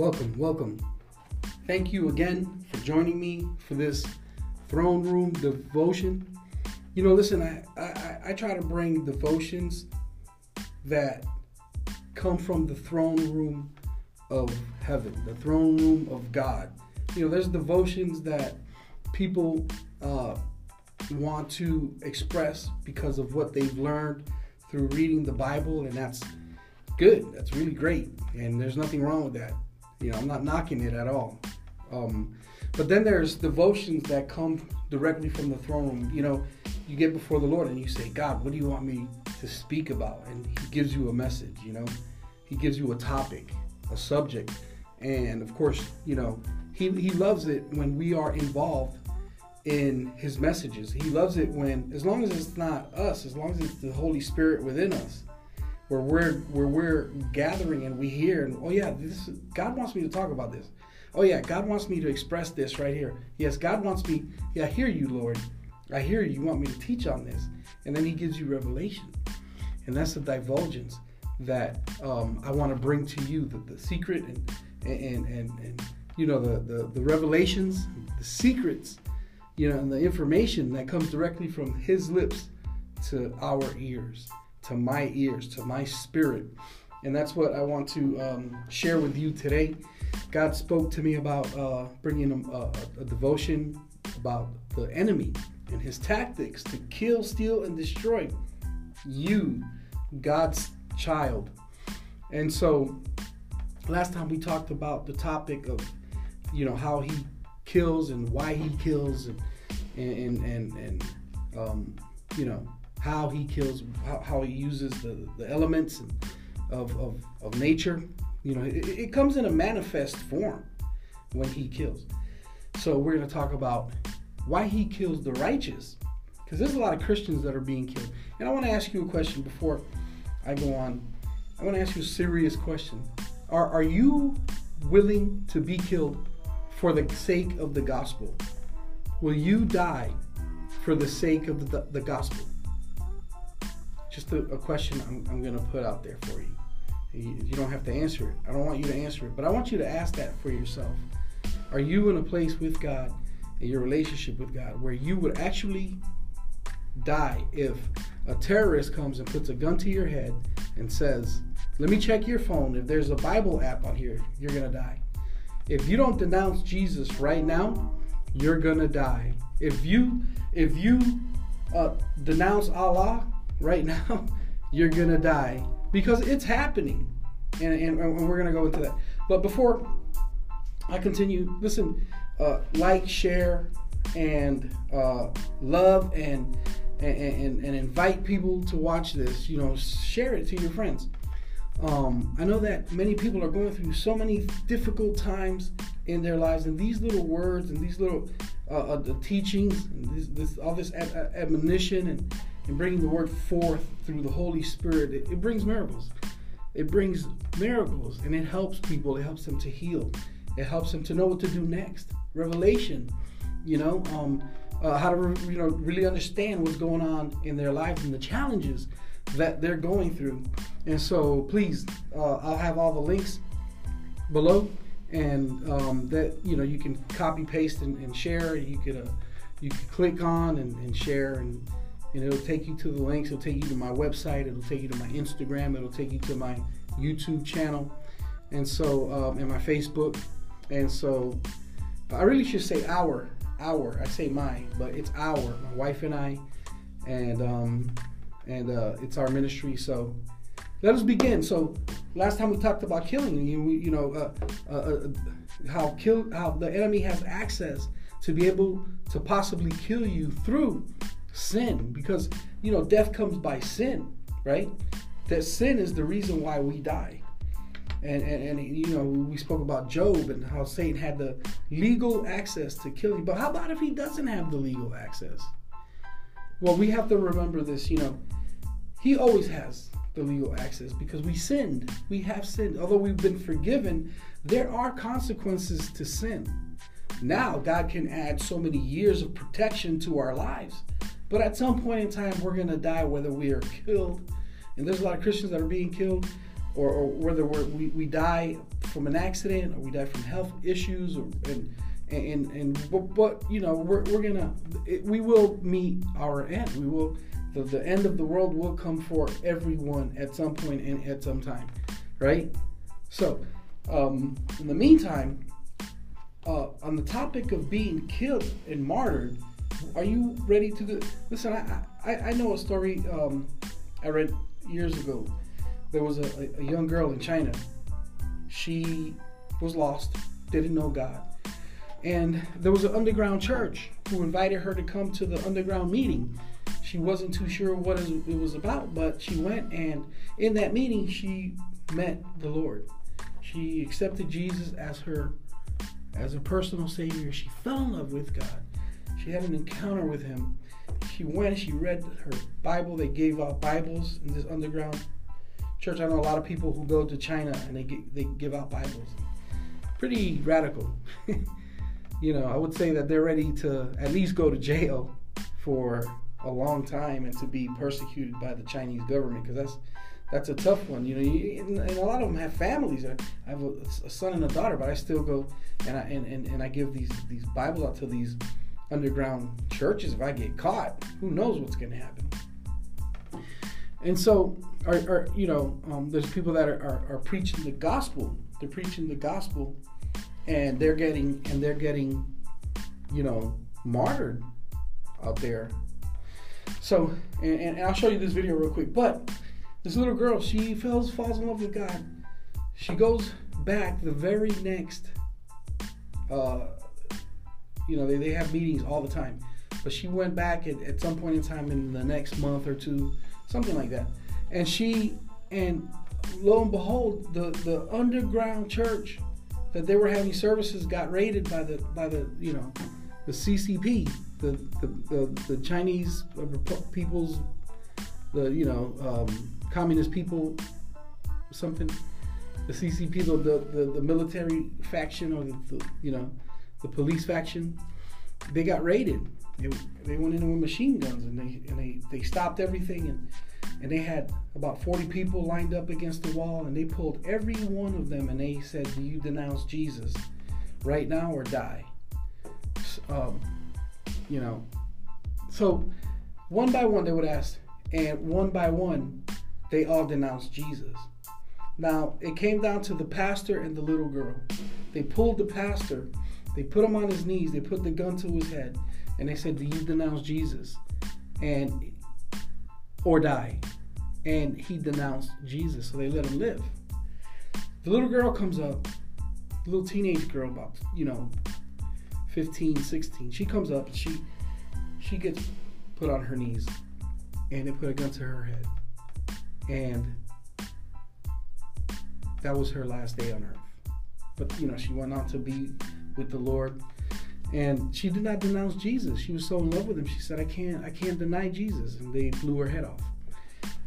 welcome, welcome. Thank you again for joining me for this throne room devotion. You know, listen, I, I, I try to bring devotions that come from the throne room of heaven, the throne room of God. You know, there's devotions that people uh, want to express because of what they've learned through reading the Bible, and that's good. That's really great, and there's nothing wrong with that. You know, I'm not knocking it at all. Um, but then there's devotions that come directly from the throne. You know, you get before the Lord and you say, God, what do you want me to speak about? And He gives you a message, you know, He gives you a topic, a subject. And of course, you know, He, he loves it when we are involved in His messages. He loves it when, as long as it's not us, as long as it's the Holy Spirit within us, where we're where we're gathering and we hear, and oh yeah, this God wants me to talk about this. Oh yeah, God wants me to express this right here. Yes, God wants me. Yeah, I hear you, Lord. I hear you. You want me to teach on this, and then He gives you revelation, and that's the divulgence that um, I want to bring to you, the, the secret and and and and you know the, the the revelations, the secrets, you know, and the information that comes directly from His lips to our ears, to my ears, to my spirit, and that's what I want to um, share with you today. God spoke to me about uh, bringing a, a, a devotion about the enemy and his tactics to kill, steal, and destroy you, God's child. And so, last time we talked about the topic of, you know, how he kills and why he kills, and and and and, um, you know how he kills, how, how he uses the, the elements of, of, of nature you know, it, it comes in a manifest form when he kills. So we're going to talk about why he kills the righteous. Because there's a lot of Christians that are being killed. And I want to ask you a question before I go on. I want to ask you a serious question. Are, are you willing to be killed for the sake of the gospel? Will you die for the sake of the, the gospel? Just a, a question I'm, I'm going to put out there for you. You don't have to answer it. I don't want you to answer it, but I want you to ask that for yourself. Are you in a place with God, in your relationship with God, where you would actually die if a terrorist comes and puts a gun to your head and says, Let me check your phone. If there's a Bible app on here, you're going to die. If you don't denounce Jesus right now, you're going to die. If you if you uh, denounce Allah right now, you're to die because it's happening. And, and, and we're to go into that. But before I continue, listen, uh, like, share, and uh, love, and, and, and invite people to watch this. You know, share it to your friends. Um, I know that many people are going through so many difficult times in their lives, and these little words and these little uh, uh, the teachings and this, this all this ad- admonition and and bringing the word forth through the Holy Spirit, it, it brings miracles. It brings miracles and it helps people. It helps them to heal. It helps them to know what to do next. Revelation, you know, um, uh, how to you know really understand what's going on in their lives and the challenges that they're going through. And so, please, uh, I'll have all the links below, and um, that you know you can copy paste and, and share. You could uh, you could click on and, and share and and it'll take you to the links. It'll take you to my website. It'll take you to my Instagram. It'll take you to my YouTube channel, and so um, and my Facebook. And so I really should say our, our. I say my, but it's our. My wife and I, and um, and uh, it's our ministry. So let us begin. So last time we talked about killing, you you know uh, uh, uh, how kill how the enemy has access to be able to possibly kill you through sin because you know death comes by sin right? That sin is the reason why we die. And, and, and you know we spoke about Job and how satan had the legal access to kill you. But how about if he doesn't have the legal access? Well we have to remember this you know. He always has the legal access because we sinned. We have sinned. Although we've been forgiven there are consequences to sin. Now god can add so many years of protection to our lives but at some point in time, we're going to die, whether we are killed. And there's a lot of Christians that are being killed or, or whether we we die from an accident or we die from health issues, or, and and and but, but you know we're, we're gonna we will meet our end. We will the, the end of the world will come for everyone at some point and at some time, right? So, um, in the meantime, uh, on the topic of being killed and martyred, are you ready to do? Listen, I I, I know a story um, I read years ago. There was a, a young girl in China. She was lost, didn't know God, and there was an underground church who invited her to come to the underground meeting. She wasn't too sure what it was about, but she went, and in that meeting, she met the Lord. She accepted Jesus as her as a personal savior. She fell in love with God. She had an encounter with him. She went, she read her Bible. They gave out Bibles in this underground church. I know a lot of people who go to China and they get, they give out Bibles. Pretty radical. you know, I would say that they're ready to at least go to jail for a long time and to be persecuted by the Chinese government because that's that's a tough one. You know, and, a lot of them have families. I have a, a, son and a daughter, but I still go and I and, and, and I give these these Bibles out to these underground churches. If I get caught, who knows what's going to happen? And so, are, are you know, um, there's people that are, are, are preaching the gospel. They're preaching the gospel, and they're getting and they're getting, you know, martyred out there. So, and, and I'll show you this video real quick. But this little girl, she falls falls in love with God. She goes back the very next. Uh, you know, they, they have meetings all the time. But she went back at, at some point in time in the next month or two, something like that. And she and lo and behold, the the underground church that they were having services got raided by the by the you know the CCP, the the, the, the Chinese people's the you know um, communist people something the CCP the the, the military faction or the, the, you know the police faction they got raided. They, they went in with machine guns and they and they, they stopped everything and and they had about 40 people lined up against the wall and they pulled every one of them and they said do you denounce jesus right now or die? Um, you know so one by one they would ask and one by one they all denounced jesus. Now it came down to the pastor and the little girl. They pulled the pastor they put him on his knees they put the gun to his head and they said do you denounce jesus and or die. And he denounced Jesus, so they let him live. The little girl comes up, little teenage girl, about, you know, 15, 16. She comes up and she she gets put on her knees and they put a gun to her head. And that was her last day on earth. But you know, she went on to be with the Lord and she did not denounce Jesus. She was so in love with him. She said, "I can't, I can't deny Jesus," and they blew her head off.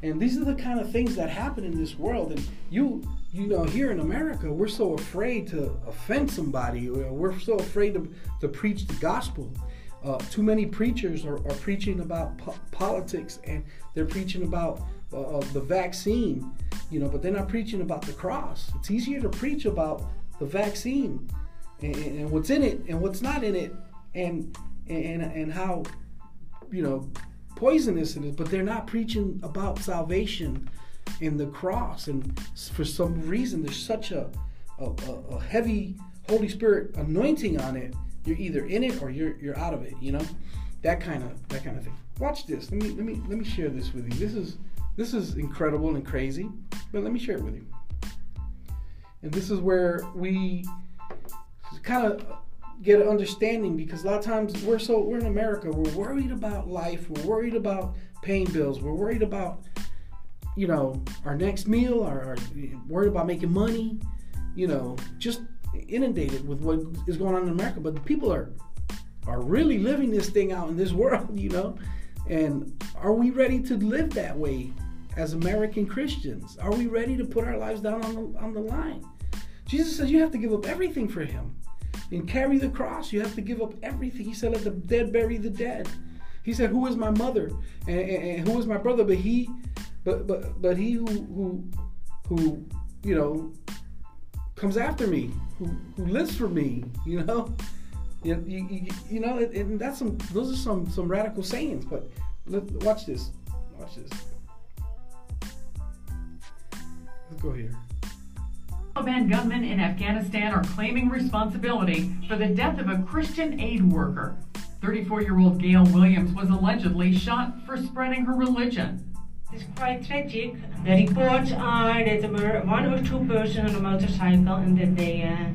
And these are the kind of things that happen in this world. And you, you know, here in America, we're so afraid to offend somebody. We're so afraid to, to preach the gospel. Uh, too many preachers are, are preaching about po- politics and they're preaching about uh, uh, the vaccine, you know, but they're not preaching about the cross. It's easier to preach about the vaccine and, and what's in it and what's not in it and and and how you know poisonous it is but they're not preaching about salvation and the cross. And for some reason there's such a a, a heavy holy spirit anointing on it. You're either in it or you're you're out of it you know? That kind of that kind of thing. Watch this. Let me let me let me share this with you. This is this is incredible and crazy but let me share it with you. And this is where we kind of get an understanding because a lot of times we're so we're in America, we're worried about life, we're worried about paying bills, we're worried about you know our next meal, or, worried about making money, you know, just inundated with what is going on in America. But the people are are really living this thing out in this world, you know. And are we ready to live that way as American Christians? Are we ready to put our lives down on the on the line? Jesus says you have to give up everything for him and carry the cross. You have to give up everything. He said, Let the dead bury the dead. He said, Who is my mother? And, and, and who is my brother? But he but but but he who who who, you know, comes after me, who, who lives for me, you know. You, you, you know, and that's some. Those are some some radical sayings. But let, watch this. Watch this. Let's go here. Taliban gunmen in Afghanistan are claiming responsibility for the death of a Christian aid worker. 34 year old Gail Williams was allegedly shot for spreading her religion. It's quite tragic. The reports are that there were one or two persons on a motorcycle and that they uh,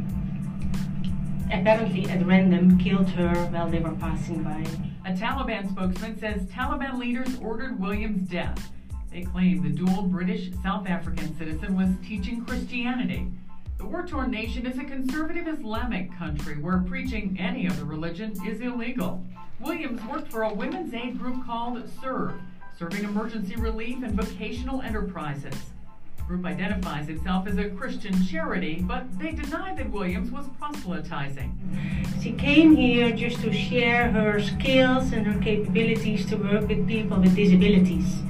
apparently at random killed her while they were passing by. A Taliban spokesman says Taliban leaders ordered Williams' death. They claim the dual British South African citizen was teaching Christianity. The war torn nation is a conservative Islamic country where preaching any other religion is illegal. Williams worked for a women's aid group called SERVE, serving emergency relief and vocational enterprises. The group identifies itself as a Christian charity, but they deny that Williams was proselytizing. She came here just to share her skills and her capabilities to work with people with disabilities.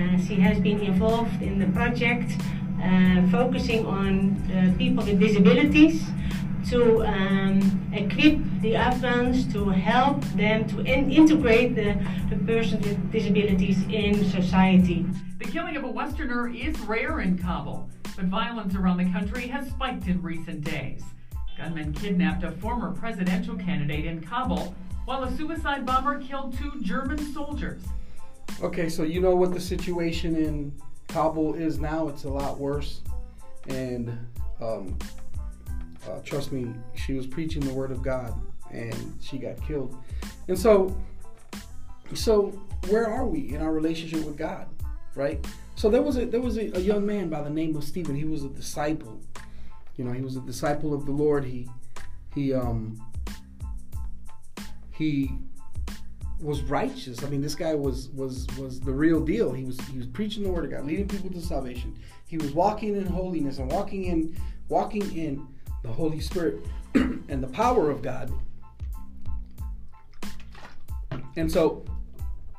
Uh, she has been involved in the project uh, focusing on uh, people with disabilities to um, equip the Afghans to help them to in integrate the, the persons with disabilities in society. The killing of a Westerner is rare in Kabul, but violence around the country has spiked in recent days. Gunmen kidnapped a former presidential candidate in Kabul, while a suicide bomber killed two German soldiers. Okay, so you know what the situation in Kabul is now. It's a lot worse, and um, uh, trust me, she was preaching the word of God, and she got killed. And so, so where are we in our relationship with God, right? So there was a there was a, a young man by the name of Stephen. He was a disciple. You know, he was a disciple of the Lord. He he um he was righteous. I mean, this guy was was was the real deal. He was he was preaching the word of God, leading people to salvation. He was walking in holiness and walking in walking in the Holy Spirit and the power of God. And so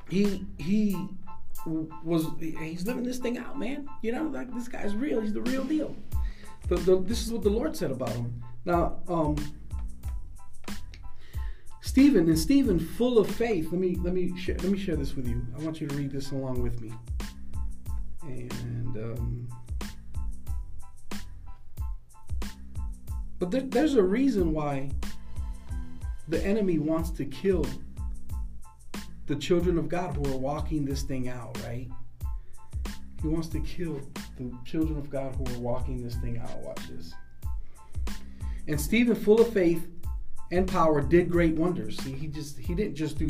he he was he's living this thing out, man. You know, like this guy's real. He's the real deal. The, the, this is what the Lord said about him. Now, um, Stephen and Stephen, full of faith. Let me let me share, let me share this with you. I want you to read this along with me. And um, but there, there's a reason why the enemy wants to kill the children of God who are walking this thing out, right? He wants to kill the children of God who are walking this thing out. Watch this. And Stephen, full of faith and power did great wonders. He, he just he didn't just do,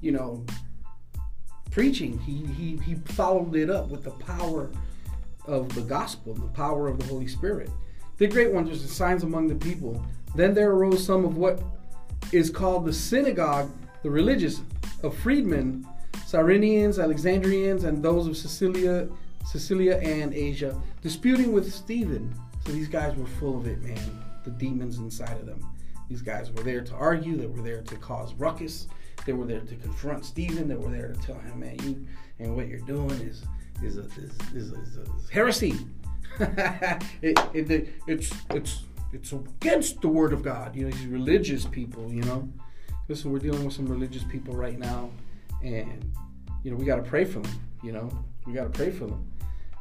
you know, preaching. He he he followed it up with the power of the gospel, the power of the Holy Spirit. Did great wonders and signs among the people. Then there arose some of what is called the synagogue, the religious of freedmen, Cyrenians, Alexandrians, and those of Cilicia, Cilicia and Asia, disputing with Stephen. So these guys were full of it, man. The demons inside of them. These guys were there to argue. They were there to cause ruckus. They were there to confront Stephen. They were there to tell him, man, you and what you're doing is is a, is, is, is, is heresy. it, it, it's it's it's against the word of God. You know, these religious people. You know, listen, we're dealing with some religious people right now, and you know we got to pray for them. You know, we got to pray for them.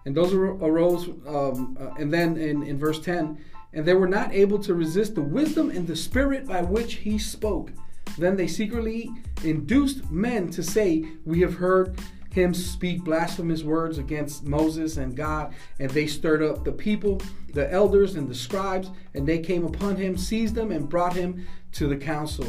And those arose, um, uh, and then in, in verse 10, and they were not able to resist the wisdom and the spirit by which he spoke. Then they secretly induced men to say, We have heard him speak blasphemous words against Moses and God. And they stirred up the people, the elders and the scribes, and they came upon him, seized him, and brought him to the council.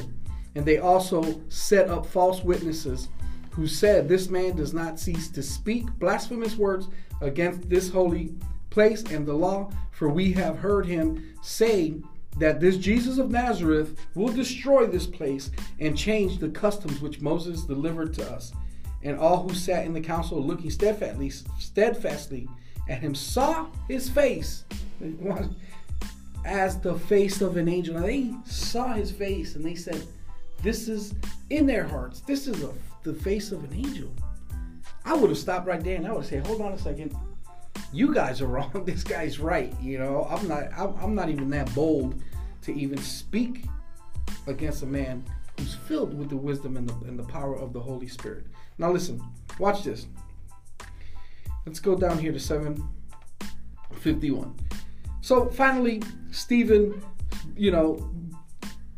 And they also set up false witnesses who said, This man does not cease to speak blasphemous words against this holy place and the law, for we have heard him say that this Jesus of Nazareth will destroy this place and change the customs which Moses delivered to us. And all who sat in the council, looking steadfastly, steadfastly at him, saw his face as the face of an angel. Now they saw his face and they said, This is in their hearts. This is a, the face of an angel. I would have stopped right there and I would have said, Hold on a second you guys are wrong. This guy's right. You know, I'm not. I'm, not even that bold to even speak against a man who's filled with the wisdom and the, and the power of the Holy Spirit. Now, listen. Watch this. Let's go down here to 751. So finally, Stephen, you know,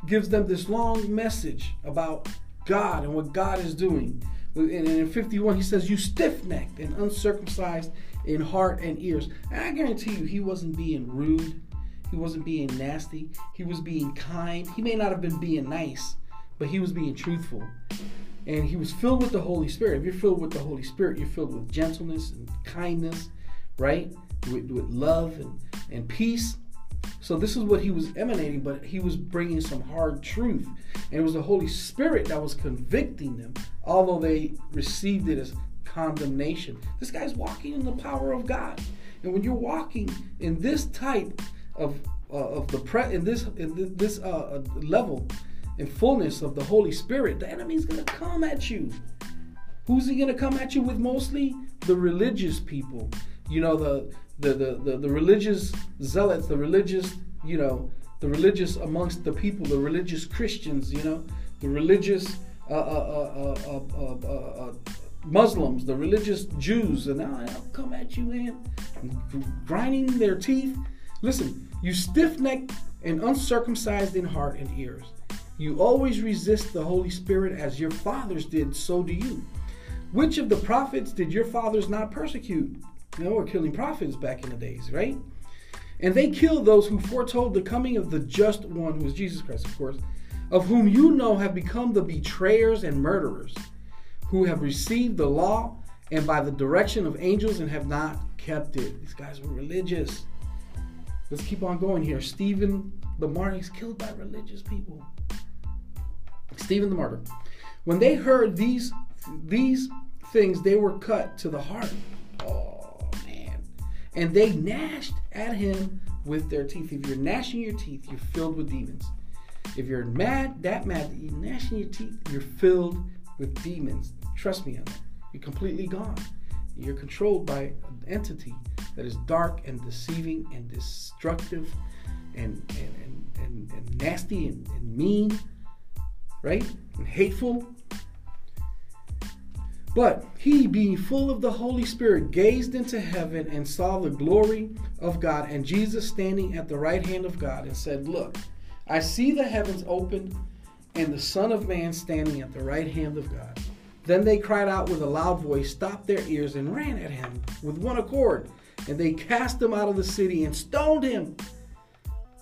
gives them this long message about God and what God is doing. And in 51, he says, You stiff necked and uncircumcised in heart and ears. And I guarantee you, he wasn't being rude. He wasn't being nasty. He was being kind. He may not have been being nice, but he was being truthful. And he was filled with the Holy Spirit. If you're filled with the Holy Spirit, you're filled with gentleness and kindness, right? With, with love and, and peace. So this is what he was emanating, but he was bringing some hard truth. And it was the Holy Spirit that was convicting them, although they received it as condemnation. This guy's walking in the power of God. And when you're walking in this type of uh, of the pre in this in this uh, uh, level and fullness of the Holy Spirit, the enemy's gonna come at you. Who's he gonna come at you with mostly? The religious people. You know, the the the, the, religious zealots, the religious, you know, the religious amongst the people, the religious Christians, you know, the religious uh, uh, uh, Muslims, the religious Jews, and now I'll come at you, man, grinding their teeth. Listen, you stiff necked and uncircumcised in heart and ears. You always resist the Holy Spirit as your fathers did, so do you. Which of the prophets did your fathers not persecute? Know, we're killing prophets back in the days, right? And they killed those who foretold the coming of the just one, who is Jesus Christ, of course, of whom you know have become the betrayers and murderers, who have received the law and by the direction of angels and have not kept it. These guys were religious. Let's keep on going here. Stephen the martyr killed by religious people. Stephen the martyr. When they heard these these things, they were cut to the heart. And they gnashed at him with their teeth. If you're gnashing your teeth, you're filled with demons. If you're mad, that mad that you're gnashing your teeth, you're filled with demons. Trust me on that. You're completely gone. You're controlled by an entity that is dark and deceiving and destructive and and, and, and, and nasty and, and mean right? And hateful. But he, being full of the Holy Spirit, gazed into heaven and saw the glory of God and Jesus standing at the right hand of God and said, Look, I see the heavens opened and the Son of Man standing at the right hand of God. Then they cried out with a loud voice, stopped their ears, and ran at him with one accord. And they cast him out of the city and stoned him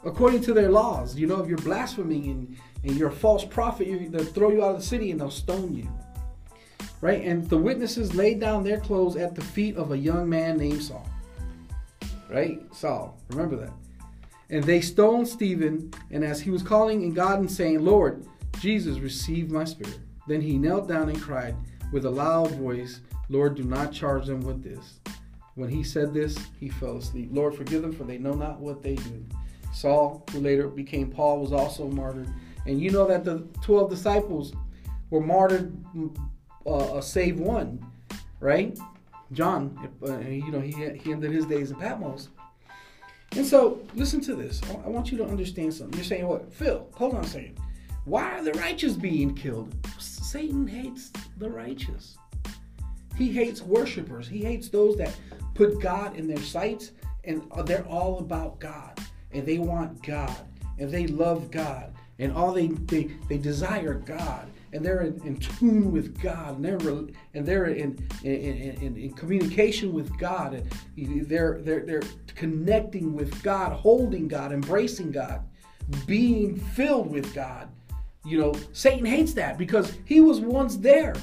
according to their laws. You know, if you're blaspheming and and you're a false prophet, you, they'll throw you out of the city and they'll stone you. Right? And the witnesses laid down their clothes at the feet of a young man named Saul. Right? Saul. Remember that. And they stoned Stephen, and as he was calling in God and saying, Lord, Jesus, receive my spirit. Then he knelt down and cried with a loud voice, Lord, do not charge them with this. When he said this, he fell asleep. Lord, forgive them, for they know not what they do. Saul, who later became Paul, was also martyred. And you know that the 12 disciples were martyred, uh, uh, save one, right? John, uh, you know, he, he ended his days in Patmos. And so, listen to this. I want you to understand something. You're saying, what? Phil, hold on a second. Why are the righteous being killed? Satan hates the righteous. He hates worshipers. He hates those that put God in their sights and they're all about God and they want God and they love God and all they they, they desire God and they're in, in tune with God and they're and they're in in, in, in communication with God and they're they're they're connecting with God, holding God, embracing God, being filled with God. You know, Satan hates that because he was once there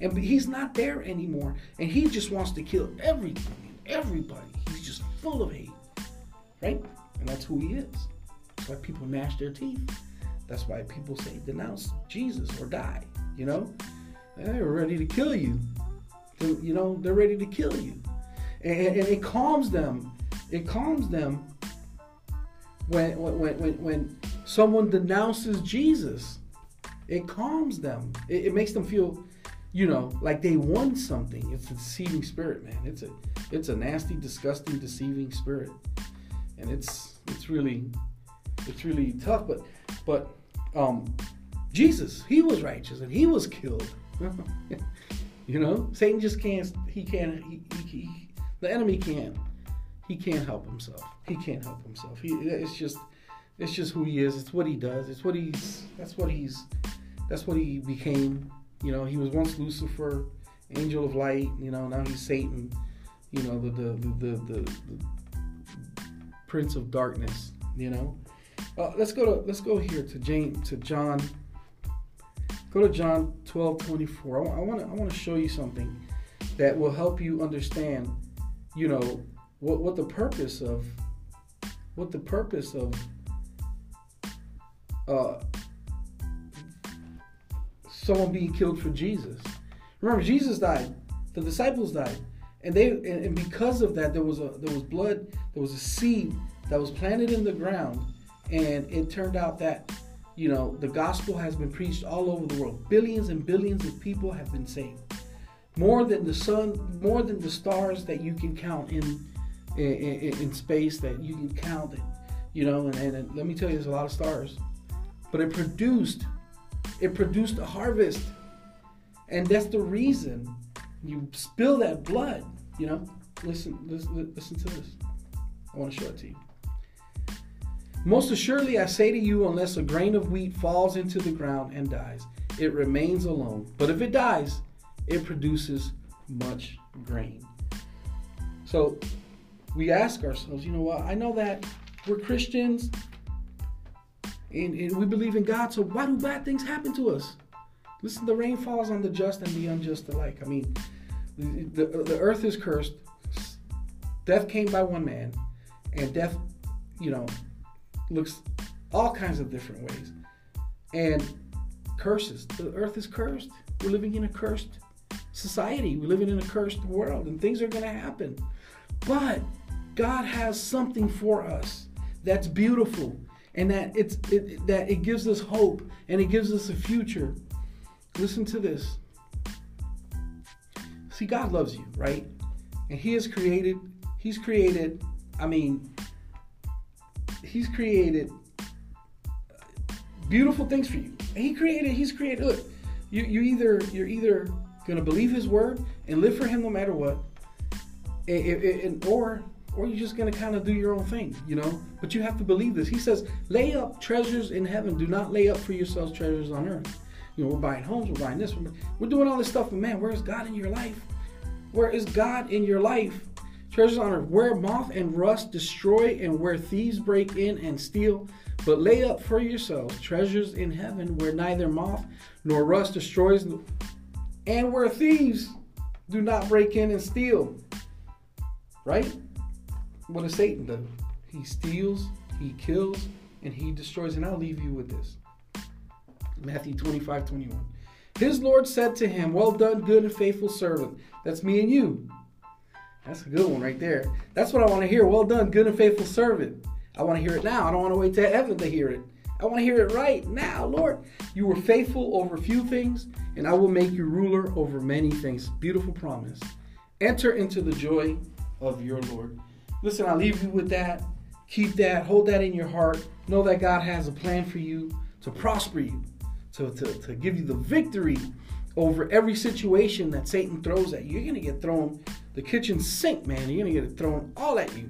and he's not there anymore and he just wants to kill everything everybody. He's just full of hate. Right? And that's who he is. That's why people gnash their teeth. That's why people say denounce Jesus or die. You know, they're ready to kill you. You know, they're ready to kill you, and, and it calms them. It calms them when when when when someone denounces Jesus. It calms them. It, it makes them feel you know, like they won something. It's a deceiving spirit, man. It's a it's a nasty, disgusting, deceiving spirit, and it's it's really it's really tough. But but um, Jesus, he was righteous and he was killed. you know, Satan just can't. He can't. He, he, he, the enemy can't. He can't help himself. He can't help himself. He, it's just it's just who he is. It's what he does. It's what he's. That's what he's. That's what he became you know, he was once Lucifer, angel of light. You know, now he's Satan. You know, the the the the, the prince of darkness. You know, uh, let's go to let's go here to James to John. Go to John 12, 24. I want to I want to show you something that will help you understand. You know what what the purpose of what the purpose of uh, someone being killed for Jesus. Remember, Jesus died, the disciples died, and they and because of that, there was a there was blood, there was a seed that was planted in the ground, and it turned out that you know the gospel has been preached all over the world. Billions and billions of people have been saved, more than the sun, more than the stars that you can count in in, in, space that you can count it. You know, and, and let me tell you, there's a lot of stars, but it produced it produced a harvest. And that's the reason you spill that blood, you know? Listen, listen, listen to this. I want to show it to you. Most assuredly, I say to you, unless a grain of wheat falls into the ground and dies, it remains alone. But if it dies, it produces much grain. So we ask ourselves, you know what? I know that we're Christians and, and we believe in God, so why do bad things happen to us? Listen, the rain falls on the just and the unjust alike. I mean, the, the, the earth is cursed. Death came by one man, and death, you know, looks all kinds of different ways. And curses. The earth is cursed. We're living in a cursed society. We're living in a cursed world, and things are going to happen. But God has something for us that's beautiful and that it's it, that it gives us hope and it gives us a future. Listen to this. See, God loves you, right? And He has created. He's created. I mean, He's created beautiful things for you. He created. He's created. Look, you you either you're either gonna believe His word and live for Him no matter what, and, and, or or you're just to kind of do your own thing, you know? But you have to believe this. He says, lay up treasures in heaven. Do not lay up for yourselves treasures on earth. You know, we're buying homes, we're buying this, we're doing all this stuff, but man, where's God in your life? Where is God in your life? Treasures on earth, where moth and rust destroy and where thieves break in and steal. But lay up for yourselves treasures in heaven where neither moth nor rust destroys and where thieves do not break in and steal. Right? what does Satan do? He steals, he kills, and he destroys. And I'll leave you with this Matthew 25 21. His Lord said to him, Well done, good and faithful servant. That's me and you. That's a good one right there. That's what I want to hear. Well done, good and faithful servant. I want to hear it now. I don't want to wait till heaven to hear it. I want to hear it right now, Lord. You were faithful over few things, and I will make you ruler over many things. Beautiful promise. Enter into the joy of your Lord. Listen, I leave you with that. Keep that, hold that in your heart. Know that God has a plan for you to prosper you, to, to, to give you the victory over every situation that Satan throws at you. You're going to get thrown the kitchen sink, man. You're to get it thrown all at you.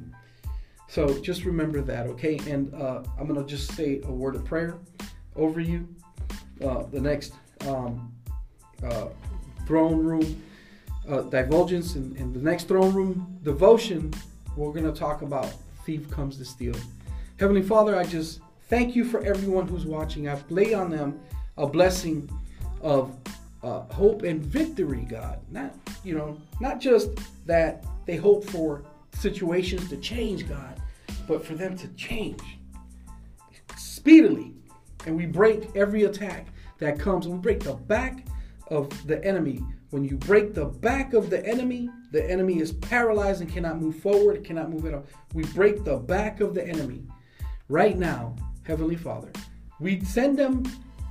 So just remember that, okay? And uh, I'm to just say a word of prayer over you. Uh, the next um, uh, throne room uh, divulgence and, and the next throne room devotion we're to talk about Thief Comes to Steal. Heavenly Father, I just thank you for everyone who's watching. I lay on them a blessing of uh, hope and victory, God. Not, you know, not just that they hope for situations to change, God, but for them to change speedily. And we break every attack that comes. We break the back of the enemy. When you break the back of the enemy, the enemy is paralyzed and cannot move forward, cannot move at all. We break the back of the enemy right now, Heavenly Father. We send them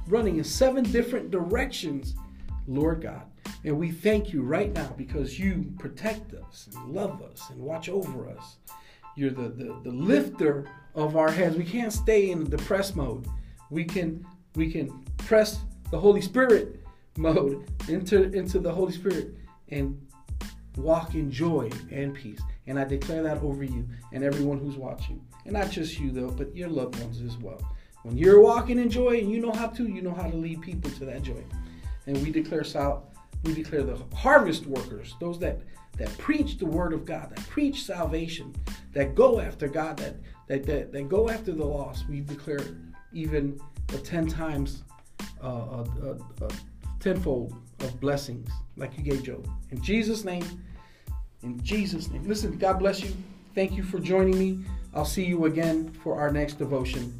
running in seven different directions, Lord God. And we thank you right now because you protect us and love us and watch over us. You're the, the, the lifter of our heads. We can't stay in the depressed mode. We can we can press the Holy Spirit mode into into the Holy Spirit and walk in joy and peace. And I declare that over you and everyone who's watching. And not just you though, but your loved ones as well. When you're walking in joy and you know how to, you know how to lead people to that joy. And we declare sal- we declare the harvest workers, those that that preach the word of God, that preach salvation, that go after God, that that that, that go after the lost. We declare even a ten times uh, a, a, a tenfold of blessings like you gave Job. In Jesus' name, in Jesus' name. Listen, God bless you. Thank you for joining me. I'll see you again for our next devotion.